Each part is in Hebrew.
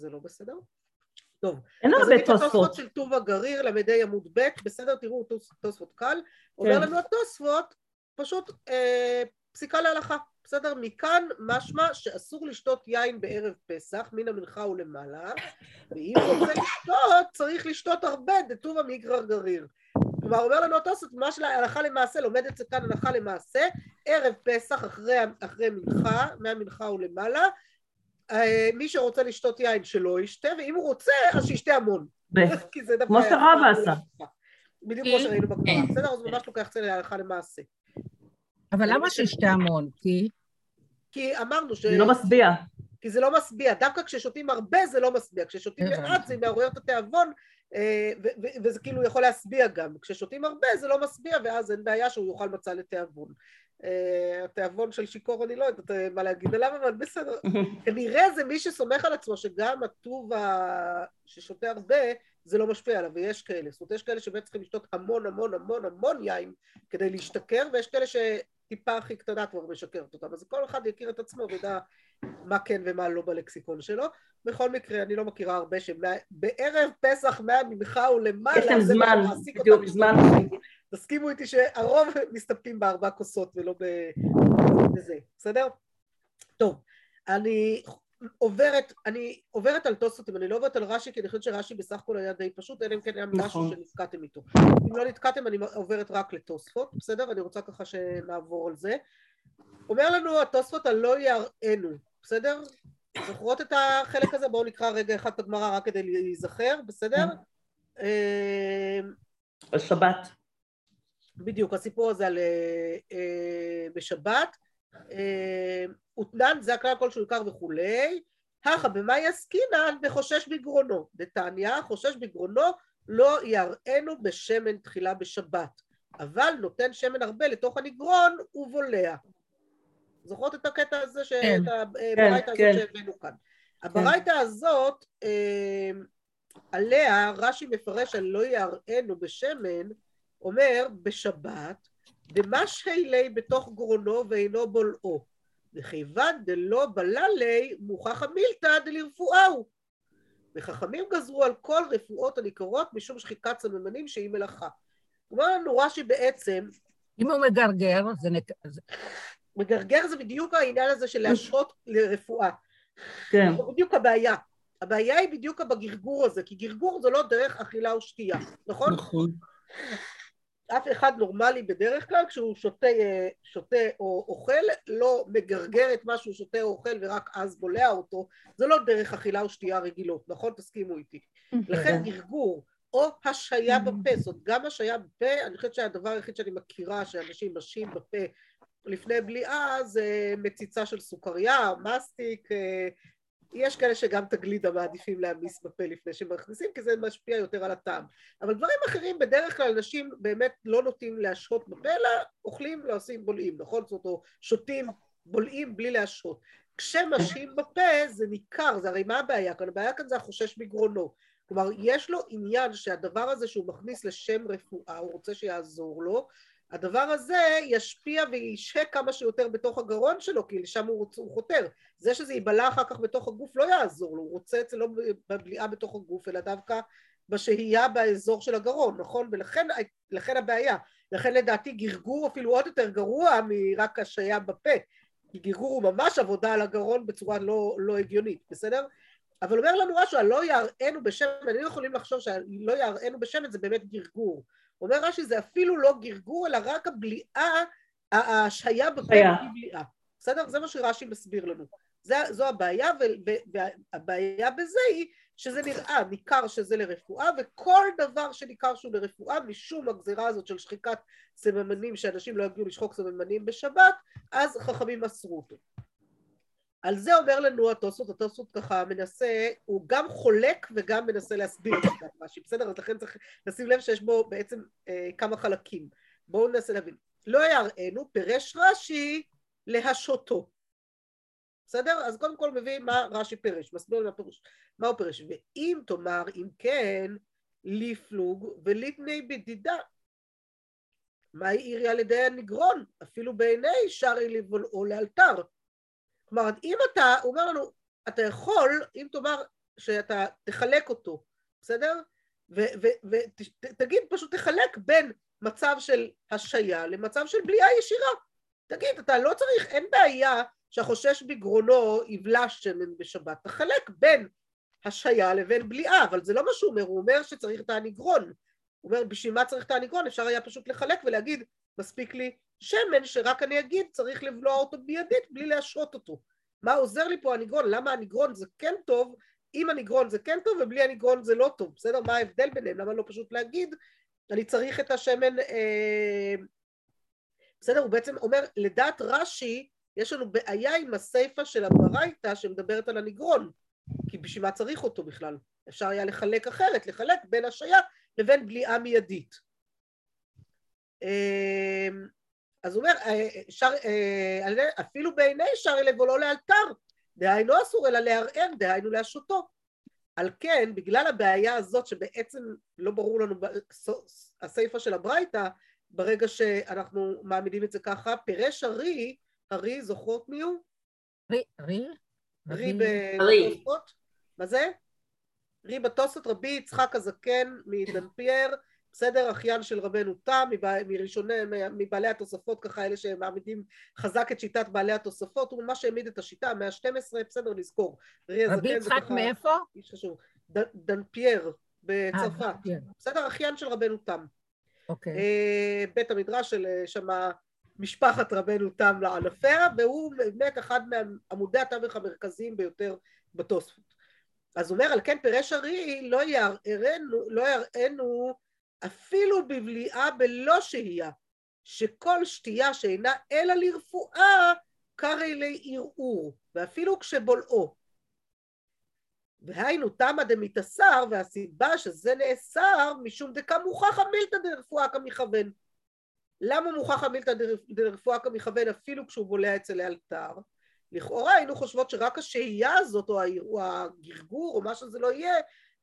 זה לא בסדר. טוב, אין אז הרבה אני בתוספות תוספות. של טובה גריר, למדי עמוד ב', בסדר, תראו, תוס- תוספות קל. אומר כן. לנו התוספות, פשוט אה, פסיקה להלכה, בסדר? מכאן משמע שאסור לשתות יין בערב פסח, מן המנחה ולמעלה, ואם רוצה לשתות, צריך לשתות הרבה, דטובה מגרר גריר. כלומר, אומר לנו התוספות, מה שהלכה למעשה, לומד את זה כאן הלכה למעשה, ערב פסח אחרי, אחרי מנחה, מהמנחה ולמעלה, מי שרוצה לשתות יין שלא ישתה, ואם הוא רוצה, אז שישתה המון. כי זה דווקא... כמו שרבא עשה. בדיוק כמו שראינו בגמרא, בסדר? אז ממש לוקח את זה להלכה למעשה. אבל למה שישתה המון? כי... כי אמרנו ש... זה לא משביע. כי זה לא משביע, דווקא כששותים הרבה זה לא משביע, כששותים. מעט זה מעורר את התיאבון אה, וזה כאילו יכול להשביע גם, כששותים הרבה זה לא משביע ואז אין בעיה שהוא יאכל מצה לתיאבון. אה, התיאבון של שיכור אני לא יודעת מה להגיד עליו אבל בסדר, כנראה זה מי שסומך על עצמו שגם הטוב ששותה הרבה זה לא משפיע עליו ויש כאלה, זאת אומרת יש כאלה שבאמת צריכים לשתות המון המון המון המון יין כדי להשתכר ויש כאלה שטיפה הכי קטנה כבר משקרת אותם אז כל אחד יכיר את עצמו וידע מה כן ומה לא בלקסיקון שלו. בכל מקרה, אני לא מכירה הרבה שבערב פסח מהמנחה ולמעלה, יש להם זמן, בדיוק, זמן. תסכימו איתי שהרוב מסתפקים בארבע כוסות ולא בזה, בסדר? טוב, אני עוברת, אני עוברת על תוספות, אני לא עוברת על רש"י, כי אני חושבת שרש"י בסך הכל היה די פשוט, אלא אם כן היה משהו נכון. שנתקעתם איתו. אם לא נתקעתם, אני עוברת רק לתוספות, בסדר? אני רוצה ככה שנעבור על זה. אומר לנו התוספות הלא יראנו, בסדר? זוכרות את החלק הזה? בואו נקרא רגע אחד את הגמרא רק כדי להיזכר, בסדר? אה, בשבת. בדיוק, הסיפור הזה על אה, אה, בשבת. אה, ותנן, זה הכלל כלשהו עיקר וכולי. הכה במאי עסקינן בחושש בגרונו. דתניא, חושש בגרונו לא יראנו בשמן תחילה בשבת, אבל נותן שמן הרבה לתוך הנגרון ובולע. זוכרות את הקטע הזה, ש- כן. את הברייתא כן. הזאת שהבאנו כאן. הברייתא הזאת, אה, עליה רש"י מפרש על לא יראנו בשמן, אומר בשבת, דמשהי לי בתוך גרונו ואינו בולעו, וכיוון דלא בלע לי מוכח המילתא דלרפואהו. וחכמים גזרו על כל רפואות הניכרות משום שחיקת סממנים שהיא מלאכה. אומר לנו רש"י בעצם, אם הוא מגרגר, זה נק... זה- מגרגר זה בדיוק העניין הזה של להשרות לרפואה. כן. זו בדיוק הבעיה. הבעיה היא בדיוק בגרגור הזה, כי גרגור זה לא דרך אכילה או שתייה, נכון? נכון. אף אחד נורמלי בדרך כלל כשהוא שותה, אה, שותה או אוכל לא מגרגר את מה שהוא שותה או אוכל ורק אז בולע אותו. זה לא דרך אכילה או שתייה רגילות נכון? תסכימו איתי. לכן גרגור או השהיה בפה זאת גם השהיה בפה אני חושבת שהדבר היחיד שאני מכירה שאנשים משים בפה לפני בליעה זה מציצה של סוכריה מסטיק אה, יש כאלה שגם את הגלידה מעדיפים להמיס בפה לפני שמכניסים כי זה משפיע יותר על הטעם אבל דברים אחרים בדרך כלל אנשים באמת לא נוטים להשרות בפה אלא אוכלים לא עושים בולעים נכון? זאת אומרת שותים בולעים בלי להשרות כשמשהים בפה זה ניכר זה הרי מה הבעיה כאן? הבעיה כאן זה החושש מגרונו כלומר יש לו עניין שהדבר הזה שהוא מכניס לשם רפואה הוא רוצה שיעזור לו הדבר הזה ישפיע וישהה כמה שיותר בתוך הגרון שלו כי לשם הוא, רוצ, הוא חותר זה שזה ייבלע אחר כך בתוך הגוף לא יעזור לו הוא רוצה את זה לא בבליעה בתוך הגוף אלא דווקא בשהייה באזור של הגרון, נכון? ולכן לכן הבעיה. לכן לדעתי גרגור אפילו עוד יותר גרוע מרק השהיה בפה. כי גרגור הוא ממש עבודה על הגרון בצורה לא, לא הגיונית, בסדר? אבל אומר לנו רש"י, הלא יראנו בשמן, אני לא יכולים לחשוב שהלא יראנו בשמן זה באמת גרגור. אומר רש"י, זה אפילו לא גרגור, אלא רק הבליעה, ההשהיה. בלי בליעה. בסדר? זה מה שרש"י מסביר לנו. זה, זו הבעיה, והבעיה בזה היא שזה נראה, ניכר שזה לרפואה, וכל דבר שניכר שהוא לרפואה, משום הגזירה הזאת של שחיקת סממנים, שאנשים לא יגיעו לשחוק סממנים בשבת, אז חכמים אסרו אותו. על זה אומר לנו התוספות, התוספות ככה מנסה, הוא גם חולק וגם מנסה להסביר את רש"י, בסדר? אז לכן צריך לשים לב שיש בו בעצם אה, כמה חלקים. בואו ננסה להבין. לא יראנו, פירש רש"י להשותו. בסדר? אז קודם כל מביא מה רש"י פירש, מסביר מה פירוש, מה הוא פירש. ואם תאמר, אם כן, לפלוג ולפני בדידה. מה העירי על ידי הנגרון? אפילו בעיני שרי לבולעו לאלתר. כלומר, אם אתה, הוא אומר לנו, אתה יכול, אם תאמר שאתה תחלק אותו, בסדר? ותגיד, פשוט תחלק בין מצב של השעיה למצב של בליעה ישירה. תגיד, אתה לא צריך, אין בעיה שהחושש בגרונו יבלע שמן בשבת. תחלק בין השעיה לבין בליעה, אבל זה לא מה שהוא אומר, הוא אומר שצריך את הנגרון. הוא אומר, בשביל מה צריך את הנגרון? אפשר היה פשוט לחלק ולהגיד, מספיק לי שמן שרק אני אגיד צריך לבלוע אותו בידית בלי להשרות אותו. מה עוזר לי פה הנגרון? למה הנגרון זה כן טוב, אם הנגרון זה כן טוב ובלי הנגרון זה לא טוב, בסדר? מה ההבדל ביניהם? למה לא פשוט להגיד, אני צריך את השמן, אה... בסדר? הוא בעצם אומר, לדעת רש"י, יש לנו בעיה עם הסיפה של הברייתא שמדברת על הנגרון, כי בשביל מה צריך אותו בכלל? אפשר היה לחלק אחרת, לחלק בין השעיה לבין בליעה מיידית. אה... אז הוא אומר, אה, שר, אה, אפילו בעיני שרי לבוא לא לאלתר, דהיינו אסור אלא לערער, דהיינו להשותו. על כן, בגלל הבעיה הזאת שבעצם לא ברור לנו הסיפה של הברייתא, ברגע שאנחנו מעמידים את זה ככה, פירש הרי, הרי זוכרות מי הוא? רי, רי? רי בתוספות? מה זה? רי בתוספות, רבי יצחק הזקן מדנפייר, בסדר, אחיין של רבנו תם, מראשוני, מבעלי התוספות, ככה אלה שמעמידים חזק את שיטת בעלי התוספות, הוא ממש העמיד את השיטה, המאה ה-12, בסדר, לזכור. רבי יצחק מאיפה? איש חשוב. דנפייר בצרפת. בסדר, אחיין של רבנו תם. אוקיי. אה, בית המדרש של אה, שמה משפחת רבנו תם לענפיה, והוא באמת אחד מעמודי התווך המרכזיים ביותר בתוספות. אז הוא אומר, על כן פירש ארי לא יראנו, לא יראנו אפילו בבליעה בלא שהייה, שכל שתייה שאינה אלא לרפואה, קרא לי ערעור, ואפילו כשבולעו. והיינו תמא דמתאסר, והסיבה שזה נאסר, משום דקה מוכחא מילתא דרפואה כמכוון. למה מוכחא מילתא דרפואה כמכוון אפילו כשהוא בולע אצל האלתר? לכאורה היינו חושבות שרק השהייה הזאת, או הגרגור, או מה שזה לא יהיה,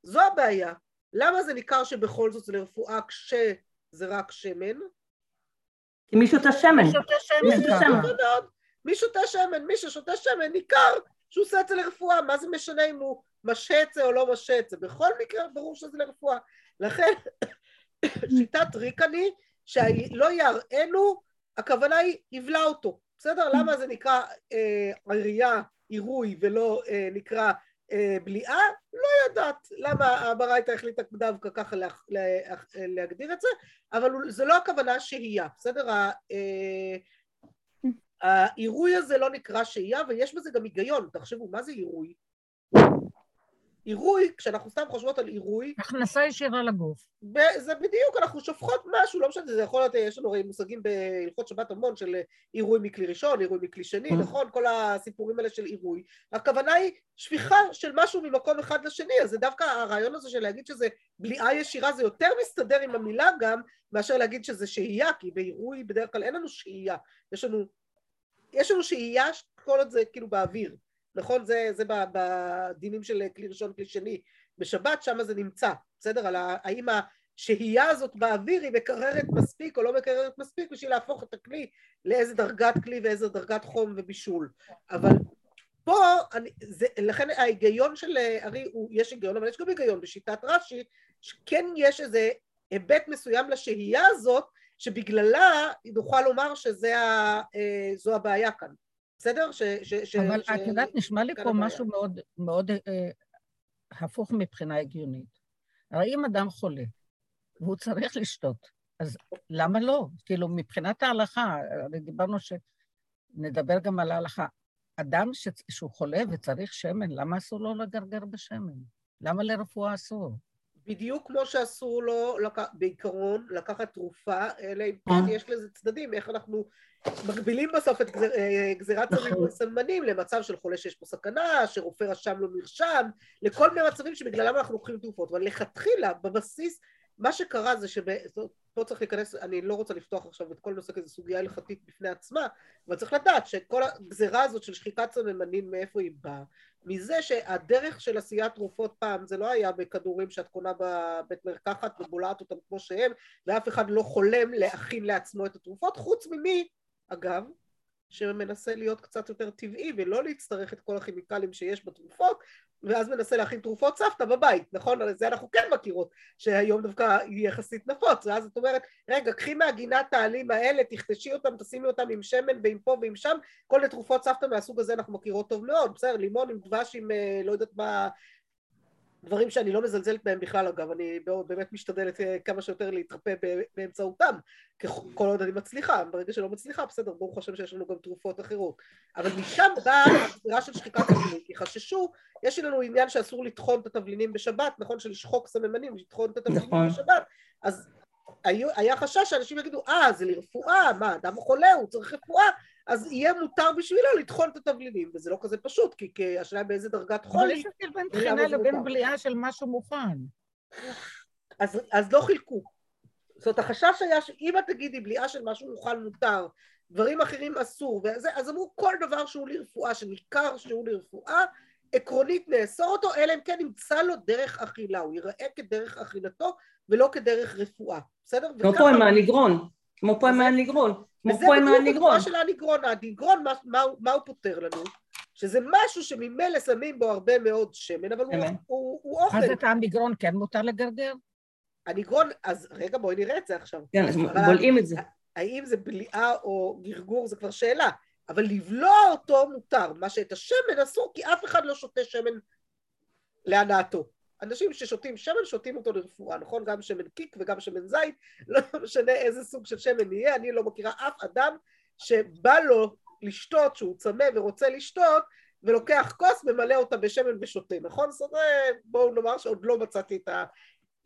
זו הבעיה. למה זה ניכר שבכל זאת זה לרפואה כשזה רק שמן? כי מי שותה שמן. מי שותה שמן. מי שותה שמן, מי ששותה שמן ניכר שהוא עושה את זה לרפואה, מה זה משנה אם הוא משה את זה או לא משה את זה, בכל מקרה ברור שזה לרפואה. לכן שיטת ריקני שלא יראנו, הכוונה היא יבלע אותו, בסדר? למה זה נקרא אה, עירייה, עירוי ולא אה, נקרא בליעה, לא יודעת. למה הברייתא החליטה דווקא ככה לה, לה, להגדיר את זה, אבל זה לא הכוונה שהייה, בסדר? אה, העירוי הזה לא נקרא שהייה ויש בזה גם היגיון, תחשבו, מה זה עירוי? עירוי, כשאנחנו סתם חושבות על עירוי... הכנסה ישירה לגוף. זה בדיוק, אנחנו שופכות משהו, לא משנה, זה יכול להיות, יש לנו הרי מושגים בהלכות שבת המון של עירוי מכלי ראשון, עירוי מכלי שני, mm. נכון? כל הסיפורים האלה של עירוי. הכוונה היא שפיכה של משהו ממקום אחד לשני, אז זה דווקא הרעיון הזה של להגיד שזה בליעה ישירה, זה יותר מסתדר עם המילה גם, מאשר להגיד שזה שהייה, כי בעירוי בדרך כלל אין לנו שהייה, יש לנו, יש לנו שהייה כל עוד זה כאילו באוויר. נכון? זה, זה בדינים של כלי ראשון, כלי שני. בשבת שם זה נמצא, בסדר? על האם השהייה הזאת באוויר היא מקררת מספיק או לא מקררת מספיק בשביל להפוך את הכלי לאיזה דרגת כלי ואיזה דרגת חום ובישול. אבל פה, אני, זה, לכן ההיגיון של ארי, יש היגיון, אבל יש גם היגיון בשיטת רש"י, שכן יש איזה היבט מסוים לשהייה הזאת, שבגללה נוכל לומר שזו אה, הבעיה כאן. בסדר? ש, ש, ש, אבל ש, את יודעת, נשמע לי פה משהו מאוד, מאוד אה, הפוך מבחינה הגיונית. הרי אם אדם חולה והוא צריך לשתות, אז למה לא? כאילו, מבחינת ההלכה, הרי דיברנו שנדבר גם על ההלכה. אדם ש... שהוא חולה וצריך שמן, למה אסור לו לגרגר בשמן? למה לרפואה אסור? בדיוק כמו שאסור לו, לק... בעיקרון, לקחת תרופה, אלא אם כן יש לזה צדדים, איך אנחנו מגבילים בסוף את גזיר, אה, גזירת סמים נכון. וסמנים למצב של חולה שיש פה סכנה, שרופא רשם לו מרשם, לכל מיני מצבים שבגללם אנחנו לוקחים תרופות, אבל לכתחילה, בבסיס, מה שקרה זה שפה צריך להיכנס, אני לא רוצה לפתוח עכשיו את כל נושא כזה סוגיה הלכתית בפני עצמה, אבל צריך לדעת שכל הגזירה הזאת של שחיקת סממנים, מאיפה היא באה? מזה שהדרך של עשיית תרופות פעם זה לא היה בכדורים שאת קונה בבית מרקחת ובולעת אותם כמו שהם ואף אחד לא חולם להכין לעצמו את התרופות חוץ ממי אגב, שמנסה להיות קצת יותר טבעי ולא להצטרך את כל הכימיקלים שיש בתרופות, ואז מנסה להכין תרופות סבתא בבית, נכון? על זה אנחנו כן מכירות, שהיום דווקא היא יחסית נפוץ, ואז את אומרת, רגע, קחי מהגינת העלים האלה, תכתשי אותם, תשימי אותם עם שמן ועם פה ועם שם, כל מיני תרופות סבתא מהסוג הזה אנחנו מכירות טוב מאוד, בסדר, לימון עם דבש עם אה, לא יודעת מה, דברים שאני לא מזלזלת בהם בכלל אגב, אני באמת משתדלת אה, כמה שיותר להתרפא באמצעותם, כל עוד אני מצליחה, ברגע שלא מצליחה, בסדר, ברוך השם שיש לנו גם תרופות אחרות. אבל משם באה הסבירה של שחיקת תבלינים, כי חששו, יש לנו עניין שאסור לטחון את התבלינים בשבת, נכון? של לשחוק סממנים, לטחון את התבלינים נכון. בשבת, אז היה חשש שאנשים יגידו, אה, זה לרפואה, מה, אדם חולה, הוא צריך רפואה, אז יהיה מותר בשבילו לטחון את התבלינים, וזה לא כזה פשוט, כי, כי השאלה באיזה דרגת חולי... אבל יש הבדל בין טחינה לבין בליעה של משהו מוכן. אז, אז לא חילקו. זאת אומרת, החשש היה שאם את תגידי בליעה של משהו מוכן מותר, דברים אחרים אסור, וזה, אז אמרו כל דבר שהוא לרפואה, שניכר שהוא לרפואה, עקרונית נאסור אותו, אלא אם כן נמצא לו דרך אכילה, הוא ייראה כדרך אכילתו ולא כדרך רפואה, בסדר? כמו פה עם הניגרון, כמו פה עם הניגרון. וזה בדיוק הדוגמה של הניגרון, הניגרון מה, מה, מה הוא פותר לנו? שזה משהו שממילא שמים בו הרבה מאוד שמן, אבל הוא, הוא, הוא אוכל. אז את הניגרון כן מותר לגרגר? הניגרון, אז רגע בואי נראה את זה עכשיו. כן, אז בולעים את זה. האם זה בליעה או גרגור זה כבר שאלה, אבל לבלוע אותו מותר, מה שאת השמן אסור כי אף אחד לא שותה שמן להנאתו. אנשים ששותים שמן שותים אותו לרפואה, נכון? גם שמן קיק וגם שמן זית, לא משנה איזה סוג של שמן יהיה, אני לא מכירה אף אדם שבא לו לשתות, שהוא צמא ורוצה לשתות, ולוקח כוס, ממלא אותה בשמן ושותה, נכון? זאת אומרת, בואו נאמר שעוד לא מצאתי את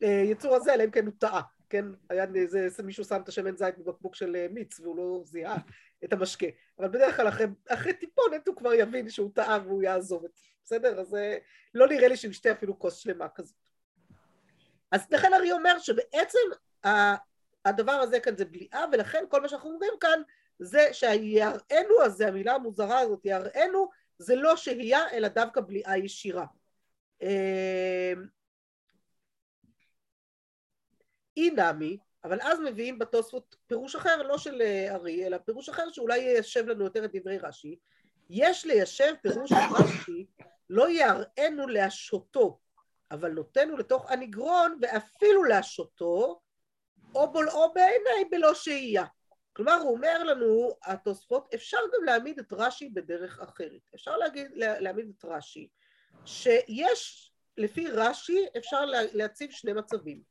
היצור הזה, אלא אם כן הוא טעה, כן? היה איזה, מישהו שם את השמן זית בבקבוק של אה, מיץ והוא לא זיהה את המשקה, אבל בדרך כלל אחרי, אחרי טיפונת הוא כבר יבין שהוא טעה והוא יעזוב את זה. בסדר? אז אה, לא נראה לי שהוא ישתה אפילו כוס שלמה כזאת. אז לכן ארי אומר שבעצם הדבר הזה כאן זה בליעה, ולכן כל מה שאנחנו אומרים כאן זה שהיראנו הזה, המילה המוזרה הזאת, יראנו, זה לא שהייה, אלא דווקא בליעה ישירה. אה, אי נמי, אבל אז מביאים בתוספות פירוש אחר, לא של אה, ארי, אלא פירוש אחר שאולי יישב לנו יותר את דברי רש"י. יש ליישב פירוש רש"י לא יראנו להשותו, אבל נותנו לתוך הנגרון ואפילו להשותו, או בולעו בעיני בלא שהייה. כלומר, הוא אומר לנו, התוספות, אפשר גם להעמיד את רש"י בדרך אחרת. אפשר להגיד, להעמיד את רש"י, שיש, לפי רש"י, אפשר להציב שני מצבים.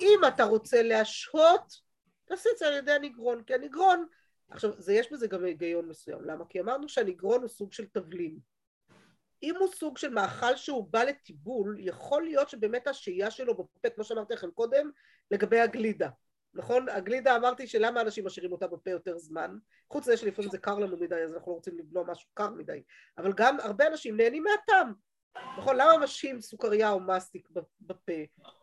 אם אתה רוצה להשהות, תעשי את זה על ידי הנגרון, כי הנגרון, עכשיו, זה, יש בזה גם היגיון מסוים. למה? כי אמרנו שהנגרון הוא סוג של תבלין. אם הוא סוג של מאכל שהוא בא לטיבול, יכול להיות שבאמת השהייה שלו בפה, כמו שאמרתי לכם קודם, לגבי הגלידה. נכון? הגלידה אמרתי שלמה אנשים משאירים אותה בפה יותר זמן, חוץ מזה שלפעמים זה קר לנו מדי אז אנחנו לא רוצים לבלוע משהו קר מדי, אבל גם הרבה אנשים נהנים מהטעם, נכון? למה משאים סוכריה או מסטיק בפה?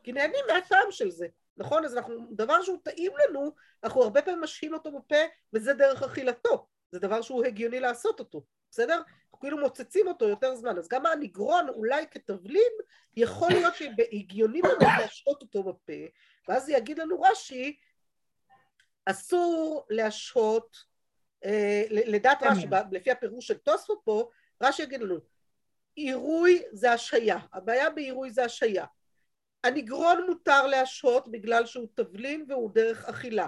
כי נהנים מהטעם של זה, נכון? אז אנחנו, דבר שהוא טעים לנו, אנחנו הרבה פעמים משאים אותו בפה וזה דרך אכילתו, זה דבר שהוא הגיוני לעשות אותו, בסדר? כאילו מוצצים אותו יותר זמן, אז גם הנגרון אולי כתבלין יכול להיות שהגיוני באמת להשעות אותו בפה, ואז יגיד לנו רש"י, אסור להשעות, אה, לדעת כן. רש"י, לפי הפירוש של תוספות פה, רש"י יגיד לנו, עירוי זה השעיה, הבעיה בעירוי זה השעיה. הנגרון מותר להשעות בגלל שהוא תבלין והוא דרך אכילה,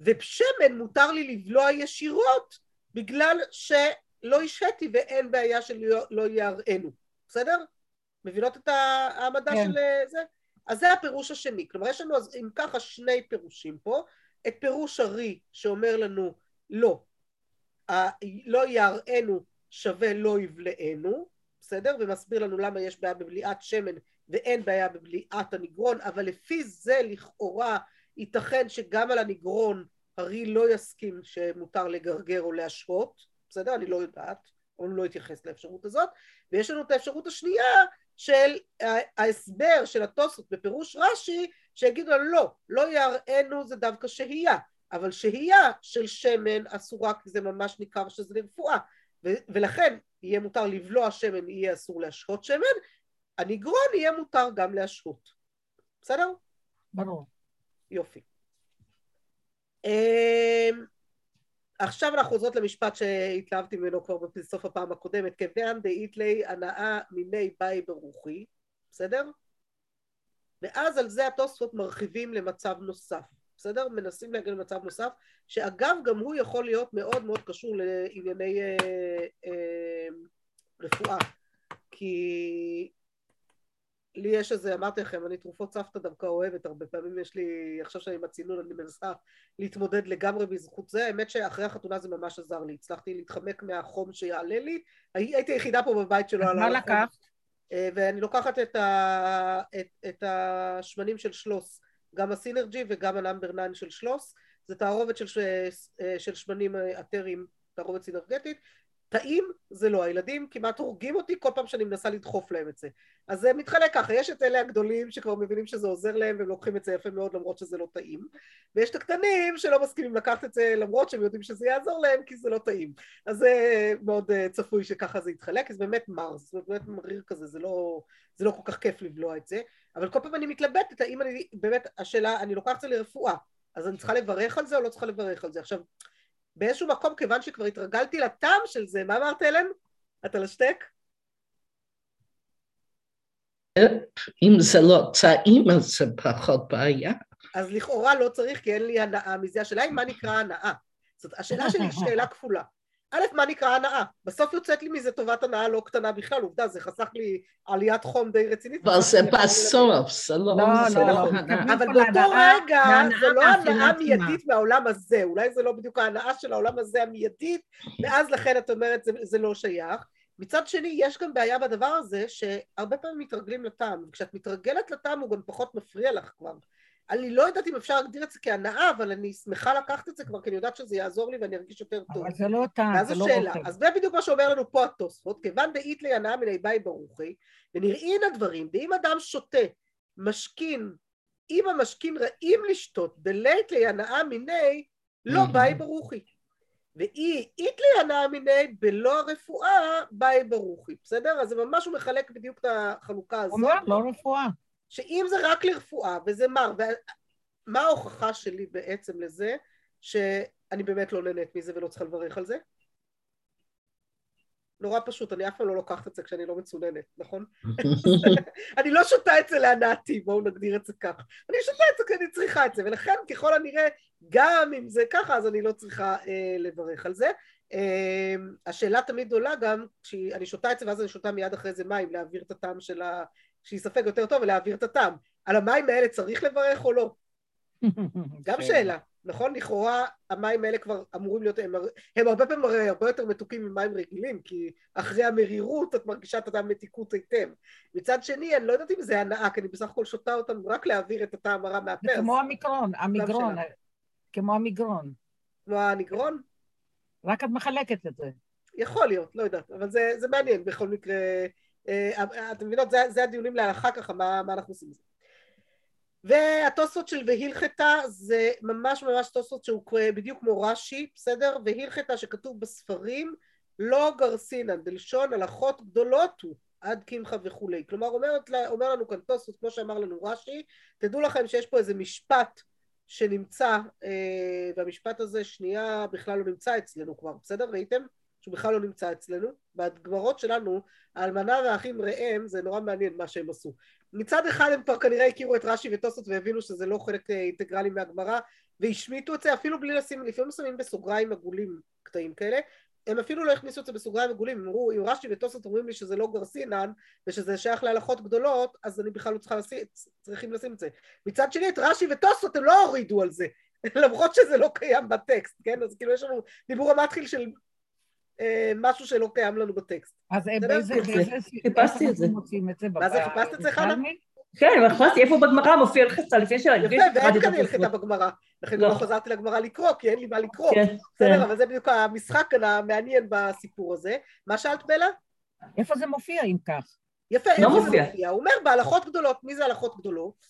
ושמן מותר לי לבלוע ישירות בגלל ש... לא השהיתי ואין בעיה של לא יעראנו, בסדר? מבינות את העמדה כן. של אה, זה? אז זה הפירוש השני, כלומר יש לנו אז אם ככה שני פירושים פה, את פירוש הרי שאומר לנו לא, לא יעראנו שווה לא יבלענו, בסדר? ומסביר לנו למה יש בעיה בבליעת שמן ואין בעיה בבליעת הנגרון, אבל לפי זה לכאורה ייתכן שגם על הנגרון הרי לא יסכים שמותר לגרגר או להשהות, בסדר? אני לא יודעת, אבל לא אתייחס לאפשרות הזאת, ויש לנו את האפשרות השנייה של ההסבר של התוספות בפירוש רש"י, שיגידו לנו לא, לא יראנו זה דווקא שהייה, אבל שהייה של שמן אסורה כי זה ממש ניכר שזה לרפואה, ולכן יהיה מותר לבלוע שמן, יהיה אסור להשהות שמן, הנגרון יהיה מותר גם להשהות. בסדר? ברור. יופי. אמ, עכשיו אנחנו חוזרות למשפט שהתלהבתי ממנו כבר בסוף הפעם הקודמת, כיוון דאיתלי הנאה מיני באי ברוחי, בסדר? ואז על זה התוספות מרחיבים למצב נוסף, בסדר? מנסים להגיע למצב נוסף, שאגב גם הוא יכול להיות מאוד מאוד קשור לענייני אה, אה, רפואה, כי לי יש איזה, אמרתי לכם, אני תרופות סבתא דווקא אוהבת, הרבה פעמים יש לי, עכשיו שאני עם הצינון אני מנסה להתמודד לגמרי בזכות זה, האמת שאחרי החתונה זה ממש עזר לי, הצלחתי להתחמק מהחום שיעלה לי, הייתי היחידה פה בבית שלא עלה לחום. מה לקחת? אה, ואני לוקחת את, ה, את, את השמנים של שלוס, גם ה synergy וגם ה number 9 של שלוס, זה תערובת של, אה, של שמנים אתריים, תערובת סינרגטית, טעים זה לא, הילדים כמעט הורגים אותי כל פעם שאני מנסה לדחוף להם את זה. אז זה מתחלק ככה, יש את אלה הגדולים שכבר מבינים שזה עוזר להם והם לוקחים את זה יפה מאוד למרות שזה לא טעים, ויש את הקטנים שלא מסכימים לקחת את זה למרות שהם יודעים שזה יעזור להם כי זה לא טעים. אז זה מאוד uh, צפוי שככה זה יתחלק, כי זה באמת מר, זה באמת מריר כזה, זה לא, זה לא כל כך כיף לבלוע את זה, אבל כל פעם אני מתלבטת האם אני, באמת, השאלה, אני לוקחת את זה לרפואה, אז אני צריכה לברך על זה או לא צריכה לברך על זה. עכשיו, באיזשהו מקום, כיוון שכבר התרגלתי לטעם של זה, מה אמרת אלן? אתה לשתק? אם זה לא טעים אז זה פחות בעיה. אז לכאורה לא צריך כי אין לי הנאה מזה. השאלה היא מה נקרא הנאה. זאת השאלה שלי היא שאלה כפולה. א', מה נקרא הנאה? בסוף יוצאת לי מזה טובת הנאה לא קטנה בכלל, עובדה, זה חסך לי עליית חום די רצינית. אבל זה בסוף, זה לא... לא, לא, לא. אבל באותו רגע זה לא הנאה מיידית מהעולם הזה, אולי זה לא בדיוק ההנאה של העולם הזה המיידית, ואז לכן את אומרת זה לא שייך. מצד שני, יש גם בעיה בדבר הזה, שהרבה פעמים מתרגלים לטעם, וכשאת מתרגלת לטעם הוא גם פחות מפריע לך כבר. אני לא יודעת אם אפשר להגדיר את זה כהנאה, אבל אני שמחה לקחת את זה כבר, כי אני יודעת שזה יעזור לי ואני ארגיש יותר טוב. אבל זה לא טעם, זה לא אוכל. אז זה בדיוק מה שאומר לנו פה התוספות, כיוון דאית לי הנאה מיני באי ברוכי, ונראין הדברים, ואם אדם שותה, משכין, אם המשכין רעים לשתות, דלית לי הנאה מיני, לא באי ברוכי. ואי אית לי הנאה מיני, בלא הרפואה, באי ברוכי. בסדר? אז זה ממש הוא מחלק בדיוק את החלוקה הזאת. אומר, לא רפואה. שאם זה רק לרפואה וזה מר, מה ההוכחה שלי בעצם לזה שאני באמת לא נהנית מזה ולא צריכה לברך על זה? נורא פשוט, אני אף פעם לא לוקחת את זה כשאני לא מצוננת, נכון? אני לא שותה את זה להנאתי, בואו נגדיר את זה כך. אני שותה את זה כי אני צריכה את זה, ולכן ככל הנראה, גם אם זה ככה, אז אני לא צריכה אה, לברך על זה. אה, השאלה תמיד עולה גם, כשאני שותה את זה ואז אני שותה מיד אחרי זה מים, להעביר את הטעם של ה... שיספק יותר טוב ולהעביר את הטעם. על המים האלה צריך לברך או לא? גם כן. שאלה, נכון? לכאורה המים האלה כבר אמורים להיות, הם, הם הרבה פעמים הרבה יותר מתוקים ממים רגילים, כי אחרי המרירות את מרגישה את הטעם מתיקות היטב. מצד שני, אני לא יודעת אם זה הנאה, כי אני בסך הכל שותה אותם רק להעביר את הטעם הרע מהפה. זה כמו המגרון, המגרון, כמו המגרון. כמו הנגרון? רק את מחלקת את זה. יכול להיות, לא יודעת, אבל זה, זה מעניין בכל מקרה. אה, אתם מבינות, זה, זה הדיונים לאחר ככה, מה, מה אנחנו עושים עם זה. והתוספות של והילכתה זה ממש ממש תוספות שהוא בדיוק כמו רש"י, בסדר? והילכתה שכתוב בספרים לא גרסינן, בלשון הלכות גדולות הוא עד קמחא וכולי. כלומר אומרת, אומר לנו כאן תוספות, כמו שאמר לנו רש"י, תדעו לכם שיש פה איזה משפט שנמצא, אה, והמשפט הזה שנייה בכלל לא נמצא אצלנו כבר, בסדר? ראיתם? שהוא בכלל לא נמצא אצלנו. בגמרות שלנו, האלמנה והאחים ראם, זה נורא מעניין מה שהם עשו. מצד אחד הם כבר כנראה הכירו את רש"י וטוסות והבינו שזה לא חלק אה, אינטגרלי מהגמרא, והשמיטו את זה אפילו בלי לשים, לפעמים שמים בסוגריים עגולים קטעים כאלה, הם אפילו לא הכניסו את זה בסוגריים עגולים, הם אמרו, אם רש"י וטוסות אומרים לי שזה לא גרסינן ושזה שייך להלכות גדולות, אז אני בכלל לא צריכה לשים, צריכים לשים את זה. מצד שני, את רש"י וטוסות הם לא הורידו על זה, למרות שזה לא קיים בטקסט, כן? אז כאילו יש לנו דיבור המתחיל של משהו שלא קיים לנו בטקסט. אז באיזה... חיפשתי את זה. מה זה, חיפשת את זה חנה? כן, אבל חיפשתי איפה בגמרא מופיע הלחצה לפני ש... יפה, ואין כאן הלחתה בגמרא. לכן לא חזרתי לגמרא לקרוא, כי אין לי מה לקרוא. כן, בסדר, כן. אבל זה בדיוק המשחק המעניין בסיפור הזה. מה שאלת בלה? איפה זה מופיע אם כך? יפה, לא איפה זה מופיע? הוא אומר בהלכות גדולות. מי זה הלכות גדולות?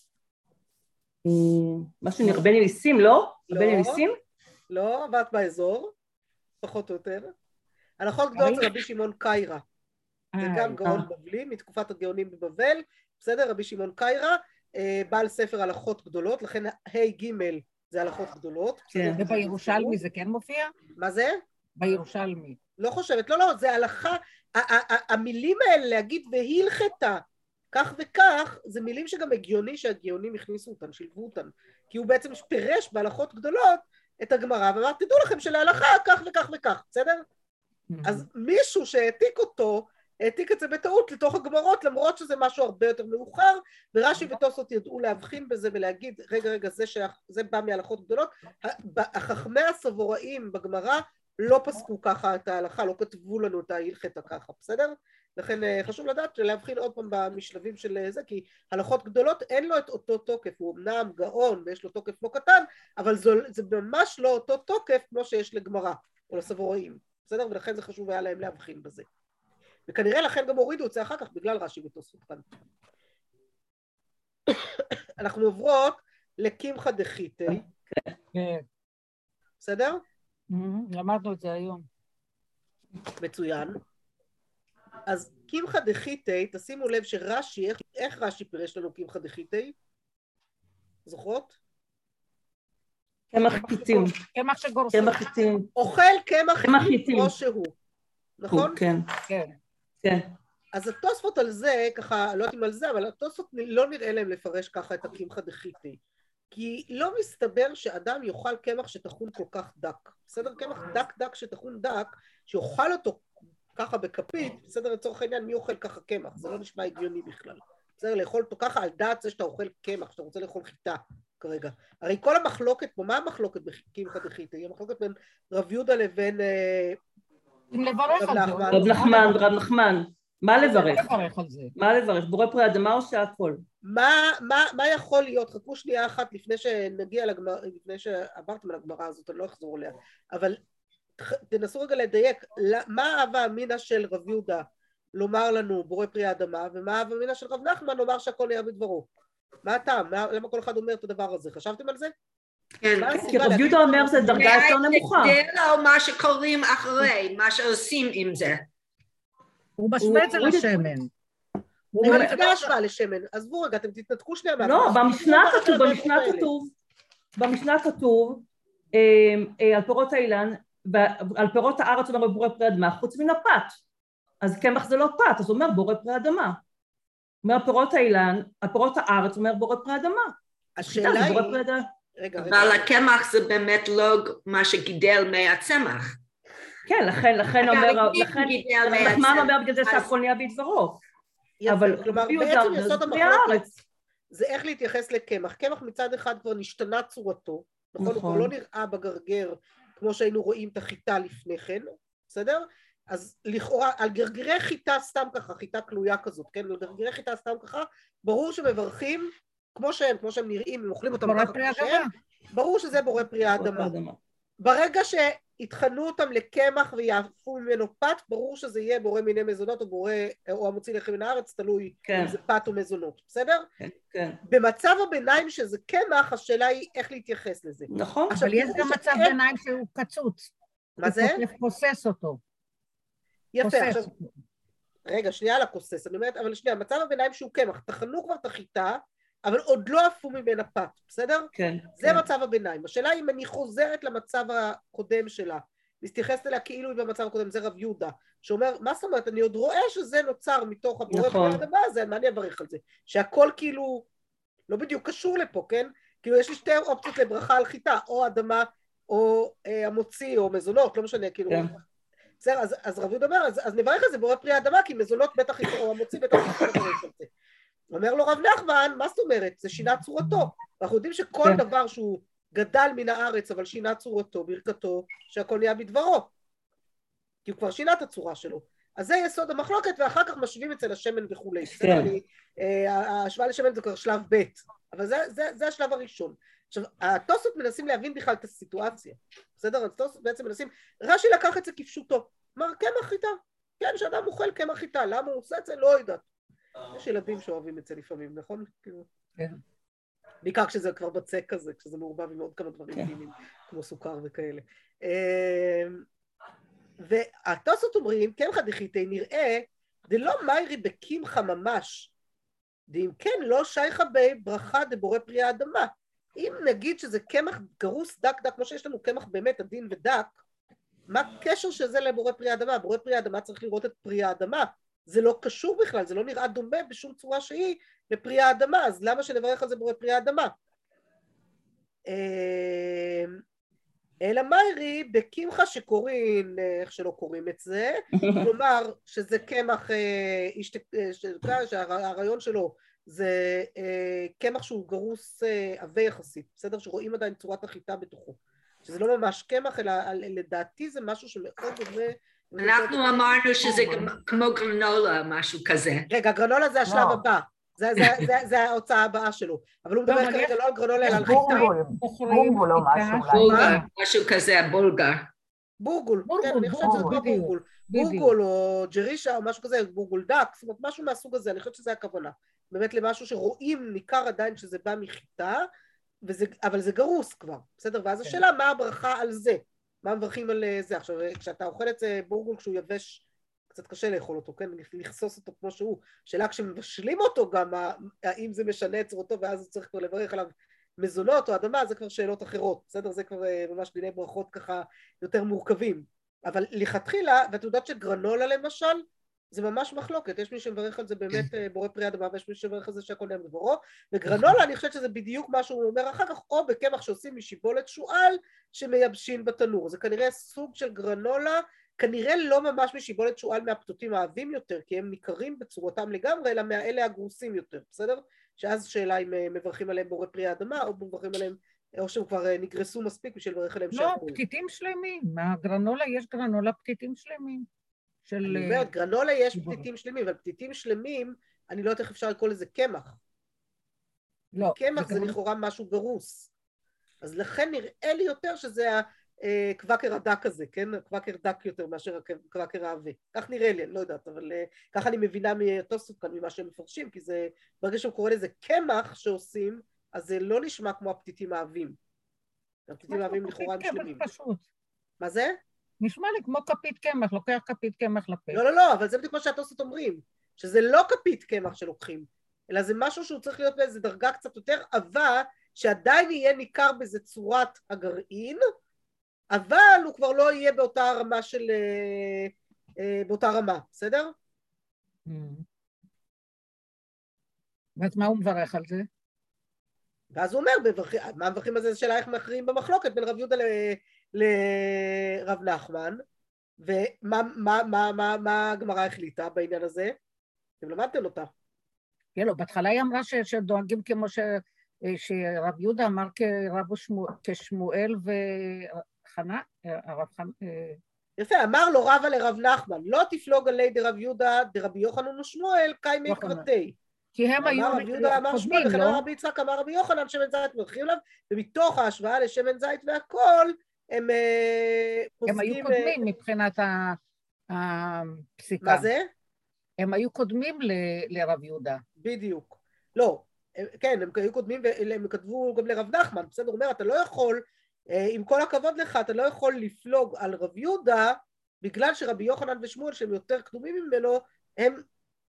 אה, משהו נרבני ניסים, לא? לא. לא, ואת באזור, פחות או יותר. הלכות גדולות זה רבי שמעון קיירה. זה אה, גם גאון בבלי, מתקופת הגאונים בבבל, בסדר? רבי שמעון קיירה, אה, בעל ספר הלכות גדולות, לכן ה' ג' זה הלכות גדולות. כן. ובירושלמי זה כן מופיע? מה זה? בירושלמי. לא חושבת, לא, לא, זה הלכה, המילים האלה להגיד והלכתה, כך וכך, זה מילים שגם הגיוני שהגאונים הכניסו אותן, שילבו אותן, כי הוא בעצם פירש בהלכות גדולות את הגמרא, ואמר, תדעו לכם שלהלכה כך וכך וכך, בסדר? אז מישהו שהעתיק אותו, העתיק את זה בטעות לתוך הגמרות, למרות שזה משהו הרבה יותר מאוחר, ורש"י וטוסות ידעו להבחין בזה ולהגיד, רגע, רגע, זה, שייך, זה בא מהלכות גדולות. החכמי הסבוראים בגמרא לא פסקו ככה את ההלכה, לא כתבו לנו את ההלכתה ככה, בסדר? לכן אה, חשוב לדעת להבחין עוד פעם במשלבים של אה, זה, כי הלכות גדולות אין לו את אותו תוקף, הוא אמנם גאון ויש לו תוקף לא קטן, אבל זו, זה ממש לא אותו תוקף כמו שיש לגמרא או לסבוראים, בסדר? ולכן זה חשוב היה להם להבחין בזה. וכנראה לכן גם הורידו את זה אחר כך בגלל רש"י ותוספות כאן. אנחנו עוברות לקמחא דחיתא, כן. בסדר? למדנו את זה היום. מצוין. אז קמחא דחיתא, תשימו לב שרש"י, איך, איך רש"י פירש לנו קמחא דחיתא? זוכרות? קמח חיטים, קמח שגורסים. קמח חיטים, אוכל קמח חיטים. כמו שהוא, נכון? כן, כן. כן. אז התוספות על זה, ככה, לא יודעת אם על זה, אבל התוספות לא נראה להם לפרש ככה את הקמחא דחיתא. כי לא מסתבר שאדם יאכל קמח שטחון כל כך דק. בסדר? קמח דק דק שטחון דק, שיאכל אותו ככה בכפית, בסדר? לצורך העניין, מי אוכל ככה קמח? זה לא נשמע הגיוני בכלל. בסדר? לאכול אותו ככה על דעת זה שאתה אוכל קמח, שאתה רוצה לאכול חיטה כרגע. הרי כל המחלוקת פה, מה המחלוקת בקמחא דחיתא? היא המחלוקת בין רב יהודה לבין... אה, אם לברך על זה. רב נחמן, רב נחמן, מה לברך? מה לברך? בורא פרי אדמה או שהכל? מה, מה, מה יכול להיות, חכו שנייה אחת לפני שנגיע לגמרא, לפני שעברתם על הגמרא הזאת, אני לא אחזור עליה, אבל תנסו רגע לדייק, מה ההווה אמינא של רב יהודה לומר לנו בורא פרי האדמה, ומה ההווה אמינא של רב נחמן לומר שהכל נהיה בדברו? מה הטעם? מה- למה כל אחד אומר את הדבר הזה? חשבתם על זה? כן. מה כי רב יהודה אומר זה דרגה יותר נמוכה. זה לא מה שקוראים אחרי, מה שעושים עם זה. הוא משווה את זה את- לשמן. הוא אומר, לפני ההשוואה לשמן, עזבו רגע, אתם תתנתקו שנייה לא, מההשוואה. במשנה תתנתקו כתוב, על במשנה. כתוב, במשנה כתוב אה, אה, על פירות האילן, ועל פירות הארץ אומר בורא פרי אדמה, חוץ מן הפת. אז קמח זה לא פת, אז הוא אומר בורא פרי אדמה. אומר פירות האילן, על פירות הארץ אומר בורא פרי אדמה. השאלה זה היא, בורא פרי אדמה. רגע, רגע, אבל הקמח זה באמת לא מה שגידל מהצמח. כן, לכן, לכן אומר, לכן, נחמן אומר בגלל זה שהכל נהיה בדברו. אבל כלומר בעצם יסוד המחלוקת. זה איך להתייחס לקמח. קמח מצד אחד כבר נשתנה צורתו, נכון? הוא כבר נכון. לא נראה בגרגר כמו שהיינו רואים את החיטה לפני כן, בסדר? אז לכאורה, על גרגירי חיטה סתם ככה, חיטה כלויה כזאת, כן? על גרגירי חיטה סתם ככה, ברור שמברכים כמו שהם, כמו שהם נראים, אם אוכלים אותם ככה כמו. שהם, ברור שזה בורא פרי האדמה. ברגע שיטחנו אותם לקמח ויעפו ממנו פת, ברור שזה יהיה בורא מיני מזונות או בורא, או המוציא לחם מן הארץ, תלוי כן, אם זה פת או מזונות, בסדר? כן, כן. במצב הביניים שזה קמח, השאלה היא איך להתייחס לזה. נכון. עכשיו, אבל יש גם מצב ביניים שהוא קצוץ. מה הוא זה? פוסס- פוסס אותו. יפה, עכשיו. רגע, שנייה על הכוסס, אני אומרת, אבל שנייה, מצב הביניים שהוא קמח, טחנו כבר את החיטה, אבל עוד לא עפו ממנה פת, בסדר? כן. זה כן. מצב הביניים. השאלה אם אני חוזרת למצב הקודם שלה, מתייחסת אליה כאילו היא במצב הקודם, זה רב יהודה, שאומר, מה זאת אומרת, אני עוד רואה שזה נוצר מתוך הבורא נכון. האדמה הזה, מה אני אברך על זה? שהכל כאילו לא בדיוק קשור לפה, כן? כאילו יש לי שתי אופציות לברכה על חיטה, או אדמה או אה, המוציא או מזונות, לא משנה, כאילו... כן. בסדר, אז, אז רב יהודה אומר, אז, אז נברך על זה בורא פרי האדמה, כי מזונות בטח, או המוציא בטח על זה. אומר לו רב נחמן, מה זאת אומרת? זה שינה צורתו. ואנחנו יודעים שכל כן. דבר שהוא גדל מן הארץ, אבל שינה צורתו, ברכתו, שהכל נהיה בדברו. כי הוא כבר שינה את הצורה שלו. אז זה יסוד המחלוקת, ואחר כך משווים אצל השמן וכולי. כן. אה, ההשוואה לשמן זה כבר שלב ב', אבל זה, זה, זה השלב הראשון. עכשיו, התוספות מנסים להבין בכלל את הסיטואציה. בסדר? התוספות בעצם מנסים, רש"י לקח את זה כפשוטו. אמר, קמח חיטה. כן, שאדם אוכל קמח חיטה, למה הוא עושה את זה? לא יודעת. יש ילדים שאוהבים את זה לפעמים, נכון? כאילו... כן. בעיקר כשזה כבר בצק כזה, כשזה מעורבב עם עוד כמה דברים כן. טעימים, כמו סוכר וכאלה. אמ, והתוספות אומרים, קמחא דחיתי נראה, דלא מיירי בקמחא ממש, דאם כן לא שייכא בי ברכה דבורא פרי האדמה, אם נגיד שזה קמח גרוס דק דק, כמו שיש לנו קמח באמת עדין ודק, מה הקשר של זה לבורא פרי האדמה? בורא פרי האדמה צריך לראות את פרי האדמה. זה לא קשור בכלל, זה לא נראה דומה בשום צורה שהיא לפרי האדמה, אז למה שנברך על זה בורא פרי האדמה? אה, אלא מיירי בקמחה שקוראים, איך שלא קוראים את זה, כלומר שזה קמח, אה, אה, שהרעיון שלו זה קמח שהוא גרוס עבה יחסית, בסדר? שרואים עדיין צורת החיטה בתוכו. שזה לא ממש קמח, אלא לדעתי זה משהו שמאוד דומה אנחנו אמרנו שזה כמו גרנולה, משהו כזה. רגע, גרנולה זה השלב הבא. זה ההוצאה הבאה שלו. אבל הוא מדבר כרגע לא על גרנולה, אלא על חיטה. בורגול או משהו. משהו כזה, בולגה. בורגול, כן, אני חושבת שזה בורגול. בורגול או ג'רישה או משהו כזה, בורגול דק, זאת אומרת משהו מהסוג הזה, אני חושבת שזה הכוונה. באמת למשהו שרואים, ניכר עדיין שזה בא מחיטה, אבל זה גרוס כבר, בסדר? ואז כן. השאלה מה הברכה על זה. מה מברכים על אה, זה? עכשיו, כשאתה אוכל את זה בורגול כשהוא יבש, קצת קשה לאכול אותו, כן? לכסוס אותו כמו שהוא. שאלה כשמבשלים אותו גם, האם זה משנה את צורתו ואז צריך כבר לברך עליו מזונות או אדמה, זה כבר שאלות אחרות, בסדר? זה כבר אה, ממש דיני ברכות ככה יותר מורכבים. אבל לכתחילה, ואת יודעת שגרנולה למשל, זה ממש מחלוקת, יש מי שמברך על זה באמת אה, בורא פרי אדמה ויש מי שמברך על זה שהכל נהיה מבורו וגרנולה אני חושבת שזה בדיוק מה שהוא אומר אחר כך או בקמח שעושים משיבולת שועל שמייבשים בתנור. זה כנראה סוג של גרנולה כנראה לא ממש משיבולת שועל מהפתותים העבים יותר כי הם ניכרים בצורתם לגמרי אלא מהאלה הגרוסים יותר בסדר? שאז שאלה אם אה, מברכים עליהם בורא פרי האדמה או מברכים עליהם או שהם כבר אה, נגרסו מספיק בשביל לברך עליהם לא, פתיתים שלמים, מהגרנולה יש גרנולה פתיתים שלמים של... אני אומרת, גרנולה יש פתיתים שלמים, אבל פתיתים שלמים, אני לא יודעת איך אפשר לקרוא לזה קמח. לא. קמח זה לכאורה משהו גרוס. אז לכן נראה לי יותר שזה הקוואקר הדק הזה, כן? הקוואקר דק יותר מאשר הקוואקר העבה. כך נראה לי, אני לא יודעת, אבל אה, ככה אני מבינה מהטוסות כאן, ממה שהם מפרשים, כי זה, ברגע שהם קוראים לזה קמח שעושים, אז זה לא נשמע כמו הפתיתים העבים. הפתיתים העבים לכאורה הם שלמים. מה זה? נשמע לי כמו כפית קמח, לוקח כפית קמח לפה. לא, לא, לא, אבל זה בדיוק מה שהטוסט אומרים, שזה לא כפית קמח שלוקחים, אלא זה משהו שהוא צריך להיות באיזה דרגה קצת יותר עבה, שעדיין יהיה ניכר בזה צורת הגרעין, אבל הוא כבר לא יהיה באותה רמה של... אה, אה, באותה רמה, בסדר? Mm. ואז מה הוא מברך על זה? ואז הוא אומר, מה מברכים על זה? זו שאלה איך מכריעים במחלוקת בין רב יהודה לרב נחמן, ומה מה, מה, מה, מה הגמרא החליטה בעניין הזה? אתם למדתם אותה. כן, לא, בהתחלה היא אמרה ש, שדואגים כמו ש, שרב יהודה אמר כרב שמו, כשמואל וחנה, הרב חנה... יפה, אמר לו רבא לרב נחמן, לא תפלוג עלי דרב יהודה דרבי יוחנן ושמואל קיימי קרתי. כי הם היו קודמים, וכן אמר רבי יצחק, אמר רבי יוחנן, שמן זית מברכים עליו, ומתוך ההשוואה לשמן זית והכל, הם פוסקים... הם היו קודמים מבחינת הפסיקה. מה זה? הם היו קודמים לרב יהודה. בדיוק. לא, כן, הם היו קודמים והם כתבו גם לרב נחמן, בסדר, הוא אומר, אתה לא יכול, עם כל הכבוד לך, אתה לא יכול לפלוג על רב יהודה, בגלל שרבי יוחנן ושמואל, שהם יותר קדומים ממנו, הם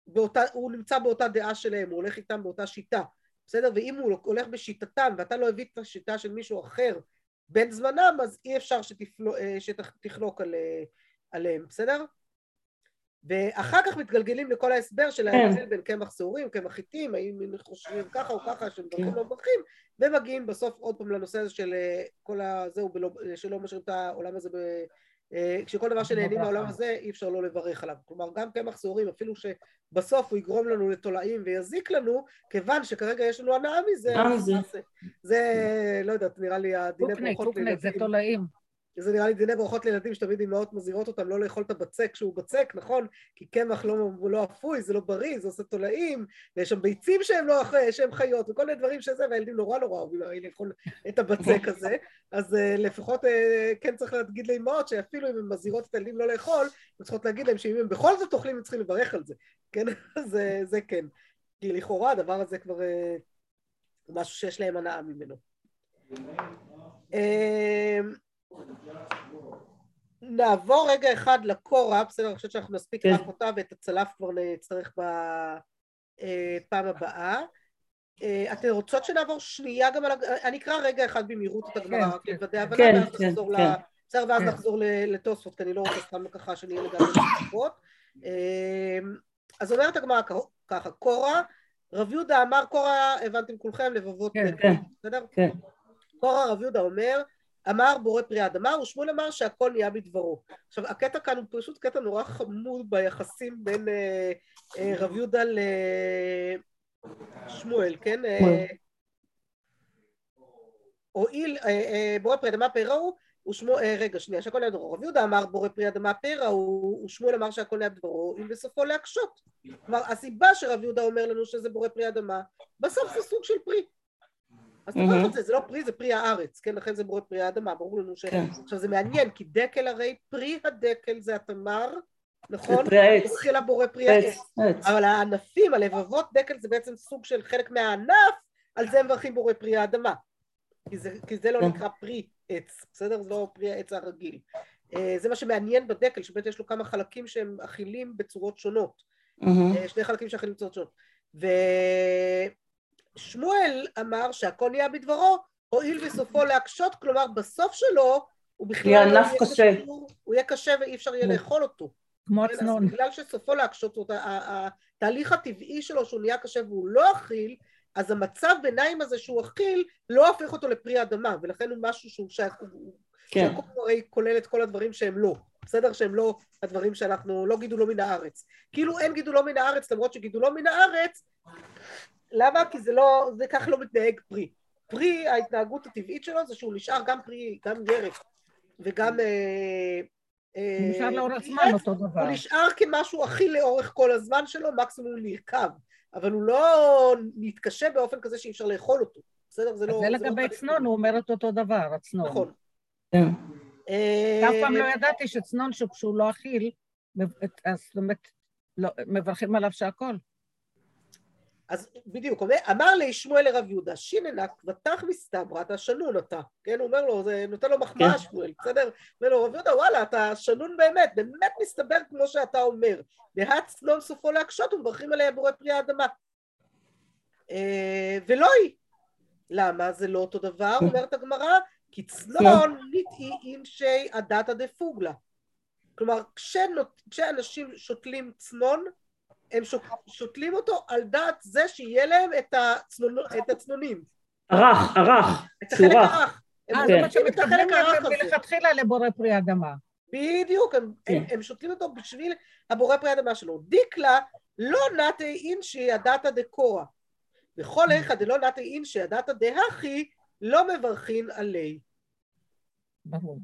באותה, הוא נמצא באותה דעה שלהם, הוא הולך איתם באותה שיטה, בסדר? ואם הוא הולך בשיטתם ואתה לא הביא את השיטה של מישהו אחר בין זמנם, אז אי אפשר אה, שתחלוק על, אה, עליהם, בסדר? ואחר כך מתגלגלים לכל ההסבר של כן. ההבדל בין קמח שעורים, קמח חיטים, האם חושבים ככה או ככה, שמברכים כן. לא מברכים, ומגיעים בסוף עוד פעם לנושא הזה של אה, כל הזהו, שלא משאירים את העולם הזה כשכל דבר שנהנים מהעולם הזה אי אפשר לא לברך עליו. כלומר גם קמח שעורים אפילו שבסוף הוא יגרום לנו לתולעים ויזיק לנו, כיוון שכרגע יש לנו הנאה מזה, זה, לא יודעת, נראה לי הדיני ברכות לילדים. זה תולעים. זה נראה לי דיני ברכות לילדים שתמיד אמהות מזהירות אותם לא לאכול את הבצק כשהוא בצק, נכון? כי קמח לא, לא אפוי, זה לא בריא, זה עושה תולעים, ויש שם ביצים שהם לא שהם חיות, וכל מיני דברים שזה, והילדים נורא נורא אוהבים לאכול את הבצק הזה, אז uh, לפחות uh, כן צריך להגיד לאמהות שאפילו אם הן מזהירות את הילדים לא לאכול, הן צריכות להגיד להם שאם הם בכל זאת אוכלים, הם צריכים לברך על זה, כן? זה, זה כן. כי לכאורה הדבר הזה כבר uh, משהו שיש להם הנאה ממנו. Uh, נעבור רגע אחד לקורה, בסדר, אני חושבת שאנחנו נספיק כן. רק אותה ואת הצלף כבר נצטרך בפעם אה, הבאה. אה, אתן רוצות שנעבור שנייה גם על... אני אקרא רגע אחד במהירות את הגמרא, כן, רק כן. לוודא הבנה, כן, ואז כן, נחזור ל... כן. בסדר, ואז כן. נחזור לתוספות, כי אני לא רוצה סתם ככה שנהיה לגמרי בתקופות. אז אומרת הגמרא ככה, קורא, רב יהודה אמר, קורא, הבנתם כולכם, לבבות כן, כן. בסדר? כן. קורא רב יהודה אומר, אמר בורא פרי אדמה, ושמואל אמר שהכל נהיה בדברו. עכשיו, הקטע כאן הוא פשוט קטע נורא חמוד ביחסים בין אה, אה, רב יהודה לשמואל, כן? אה. הואיל, אה, אה, בורא פרי אדמה פרע הוא, ושמו, אה, רגע, שנייה, שהכל נהיה בדברו. רב יהודה אמר בורא פרי אדמה פרע הוא, ושמואל אמר שהכל נהיה בדברו, אם בסופו להקשות. כלומר, הסיבה שרב יהודה אומר לנו שזה בורא פרי אדמה, בסוף זה סוג של פרי. אז תברך מהמם. את זה, זה לא פרי, זה פרי הארץ, כן? לכן זה בורא פרי האדמה, ברור לנו ש... כן. עכשיו זה מעניין, כי דקל הרי פרי הדקל זה התמר, נכון? זה פרי העץ. התחילה בורא פרי עץ, העץ. עץ. אבל הענפים, הלבבות דקל זה בעצם סוג של חלק מהענף, על זה מברכים בורא פרי האדמה. כי זה, כי זה לא כן. נקרא פרי עץ, בסדר? זה לא פרי העץ הרגיל. אה, זה מה שמעניין בדקל, שבאמת יש לו כמה חלקים שהם אכילים בצורות שונות. אה, שני חלקים שאכילים בצורות שונות. ושמואל אמר שהכל נהיה בדברו, הואיל בסופו להקשות, כלומר בסוף שלו הוא בכלל יהיה לא ענף קשה. קשור, הוא יהיה קשה ואי אפשר יהיה כן. לאכול אותו. כמו כן, הצנון. בגלל שסופו להקשות, ה- התהליך הטבעי שלו שהוא נהיה קשה והוא לא אכיל, אז המצב ביניים הזה שהוא אכיל לא הופך אותו לפרי אדמה, ולכן הוא משהו שהוא שייך, הוא- כן. שהכל הרי כולל את כל הדברים שהם לא, בסדר? שהם לא הדברים שאנחנו, לא גידולו מן הארץ. כאילו אין גידולו מן הארץ, למרות שגידולו מן הארץ, למה? כי זה לא, זה כך לא מתנהג פרי. פרי, ההתנהגות הטבעית שלו זה שהוא נשאר גם פרי, גם ירק, וגם... אה, אה, הוא נשאר לאורך זמן אותו דבר. הוא נשאר כמשהו הכי לאורך כל הזמן שלו, מקסימום הוא נרקב, אבל הוא לא מתקשה באופן כזה שאי אפשר לאכול אותו, בסדר? זה לא... זה לא לגבי צנון. הוא אומר את אותו דבר, הצנון. נכון. כן. אה, אף פעם לא ידעתי שצנון שהוא לא אכיל, אז זאת אומרת, לא, מברכים עליו שהכל. אז בדיוק, אמר לי שמואל לרב יהודה, כבתך מסתברא, אתה שנון אתה, כן? הוא אומר לו, זה נותן לו מחמאה כן. שמואל, בסדר? אומר לו, רב יהודה, וואלה, אתה שנון באמת, באמת מסתבר כמו שאתה אומר. דהת צנון סופו להקשות ומברכים עליה בורא פרי האדמה. אה, ולא היא. למה? זה לא אותו דבר, אומרת הגמרא, כי צנון נטעי אינשי הדתא דפוגלה. כלומר, כשאנשים שותלים צנון, הם שותלים אותו על דעת זה שיהיה להם את, הצנונו, את הצנונים, ערך, ערך. הרך. הם אה, כן. אומרת שותלים את החלק הרך הזה. מלכתחילה לבורא פרי אדמה. בדיוק, הם, כן. הם, הם שותלים אותו בשביל הבורא פרי אדמה שלו. דיקלה לא נתי אינשי הדתא דקורא. וכל איכא דלא נתי אינשי הדתא דהכי לא מברכין עלי. ברור.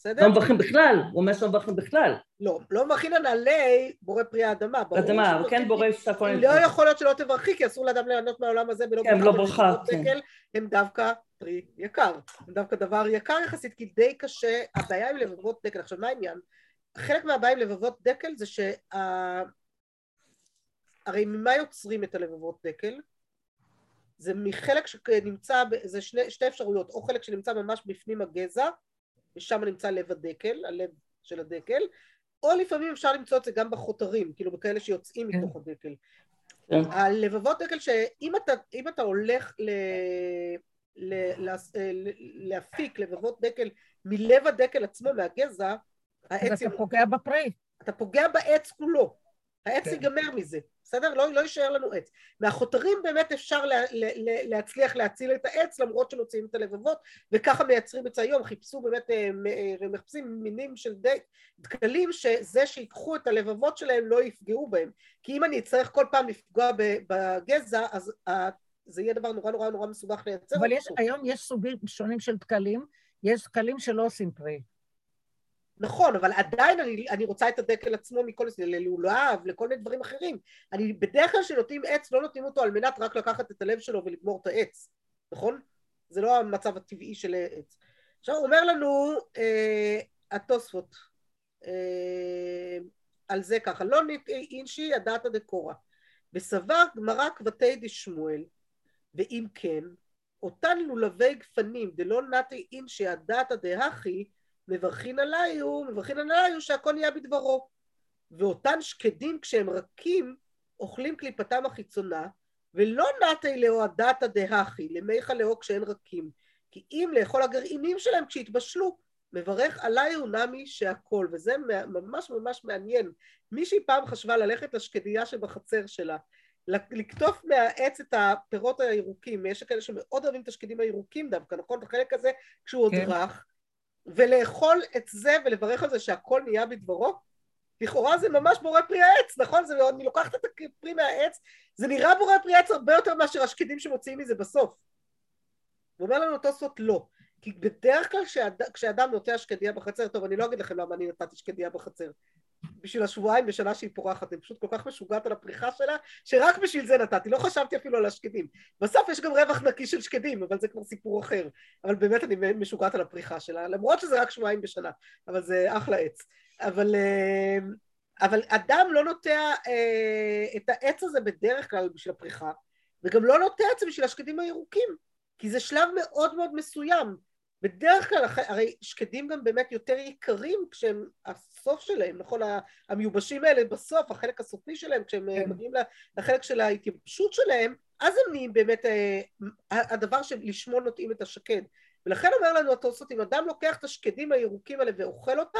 בסדר? לא מברכים בכלל, הוא אומר שלא מברכים בכלל. לא, לא מברכין על עלי בורא פרי האדמה. אדמה, כן בורא שהכל לא יכול להיות שלא תברכי, כי אסור לאדם ליהנות מהעולם הזה בלא כן, לא ברכה, כן. הם דווקא פרי יקר. הם דווקא דבר יקר יחסית, כי די קשה, הבעיה עם לבבות דקל. עכשיו, מה העניין? חלק מהבעיה עם לבבות דקל זה שה... הרי ממה יוצרים את הלבבות דקל? זה מחלק שנמצא, זה שני, שתי אפשרויות, או חלק שנמצא ממש בפנים הגזע, ושם נמצא לב הדקל, הלב של הדקל, או לפעמים אפשר למצוא את זה גם בחותרים, כאילו בכאלה שיוצאים כן. מתוך הדקל. כן. הלבבות דקל שאם אתה, אם אתה הולך ל, ל, ל, ל, להפיק לבבות דקל מלב הדקל עצמו, מהגזע, אז העץ, אתה פוגע בפרי. אתה פוגע בעץ כולו, העץ כן. ייגמר מזה, בסדר? לא, לא יישאר לנו עץ. מהחותרים באמת אפשר לה, לה, לה, להצליח להציל את העץ למרות שמוציאים את הלבבות וככה מייצרים את זה היום, חיפשו באמת, אה, אה, מחפשים מינים של ד- דקלים שזה שיקחו את הלבבות שלהם לא יפגעו בהם כי אם אני אצטרך כל פעם לפגוע בגזע אז ה- זה יהיה דבר נורא נורא נורא מסובך לייצר אבל יש. היום יש סוגים שונים של דקלים, יש דקלים שלא עושים פרי. נכון, אבל עדיין אני, אני רוצה את הדקל עצמו מכל זה, ללולב, לכל מיני דברים אחרים. אני בדרך כלל כשנותנים עץ, לא נותנים אותו על מנת רק לקחת את הלב שלו ולגמור את העץ, נכון? זה לא המצב הטבעי של עץ. עכשיו הוא אומר לנו אה, התוספות אה, על זה ככה, לא אינשי הדתא דקורא, וסבר גמרא כבתי דשמואל, ואם כן, אותן לולבי גפנים דלא נטי אינשי הדתא דהכי מברכין עליו, מברכין עליו שהכל נהיה בדברו. ואותן שקדים כשהם רכים, אוכלים קליפתם החיצונה, ולא נתי לאוהדתא דהכי, למיכה לאו כשאין רקים, כי אם לאכול הגרעינים שלהם כשיתבשלו, מברך עליי הוא נמי שהכל, וזה ממש ממש מעניין. מישהי פעם חשבה ללכת לשקדיה שבחצר שלה, לקטוף מהעץ את הפירות הירוקים, יש כאלה שמאוד אוהבים את השקדים הירוקים דווקא, נכון? את החלק הזה כשהוא עוד כן. רך, ולאכול את זה ולברך על זה שהכל נהיה בדברו, לכאורה זה ממש בורא פרי העץ, נכון? זה, אני לוקחת את הפרי מהעץ, זה נראה בורא פרי העץ הרבה יותר מאשר השקדים שמוציאים מזה בסוף. ואומר לנו תוספות לא. כי בדרך כלל כשאד, כשאדם נוטע שקדיה בחצר, טוב אני לא אגיד לכם למה אני נתתי שקדיה בחצר, בשביל השבועיים בשנה שהיא פורחת, אני פשוט כל כך משוגעת על הפריחה שלה, שרק בשביל זה נתתי, לא חשבתי אפילו על השקדים. בסוף יש גם רווח נקי של שקדים, אבל זה כבר סיפור אחר. אבל באמת אני משוגעת על הפריחה שלה, למרות שזה רק שבועיים בשנה, אבל זה אחלה עץ. אבל, אה, אבל אדם לא נוטע אה, את העץ הזה בדרך כלל בשביל הפריחה, וגם לא נוטע את זה בשביל השקדים הירוקים, כי זה שלב מאוד מאוד מסוים. בדרך כלל, הרי שקדים גם באמת יותר יקרים כשהם, הסוף שלהם, נכון, המיובשים האלה בסוף, החלק הסופי שלהם, כשהם כן. מגיעים לחלק של ההתייבשות שלהם, אז הם נהיים באמת אה, הדבר שלשמו נוטעים את השקד. ולכן אומר לנו התוספות, אם אדם לוקח את השקדים הירוקים האלה ואוכל אותם,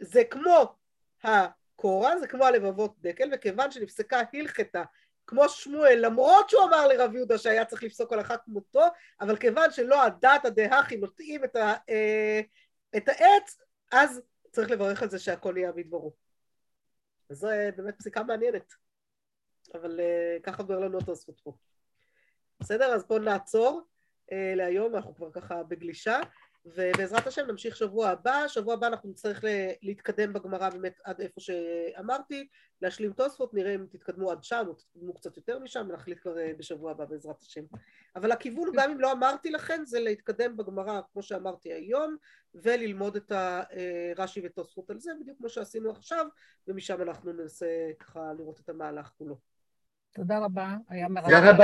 זה כמו הקורה, זה כמו הלבבות דקל, וכיוון שנפסקה הלכתה כמו שמואל, למרות שהוא אמר לרב יהודה שהיה צריך לפסוק אחת כמותו, אבל כיוון שלא הדעת הדהכי נוטעים את, ה, אה, את העץ, אז צריך לברך על זה שהכל יהיה בדברו. אז זו באמת פסיקה מעניינת, אבל אה, ככה אומר לנו התוספות פה. בסדר? אז בואו נעצור אה, להיום, אנחנו כבר ככה בגלישה. ובעזרת השם נמשיך שבוע הבא, שבוע הבא אנחנו נצטרך להתקדם בגמרא באמת עד איפה שאמרתי, להשלים תוספות, נראה אם תתקדמו עד שם או תתקדמו קצת יותר משם, ונחליט כבר אה, בשבוע הבא בעזרת השם. אבל הכיוון, גם אם לא אמרתי לכם, זה להתקדם בגמרא, כמו שאמרתי היום, וללמוד את הרש"י ותוספות על זה, בדיוק כמו שעשינו עכשיו, ומשם אנחנו ננסה ככה לראות את המהלך כולו. תודה רבה, היה מרחב.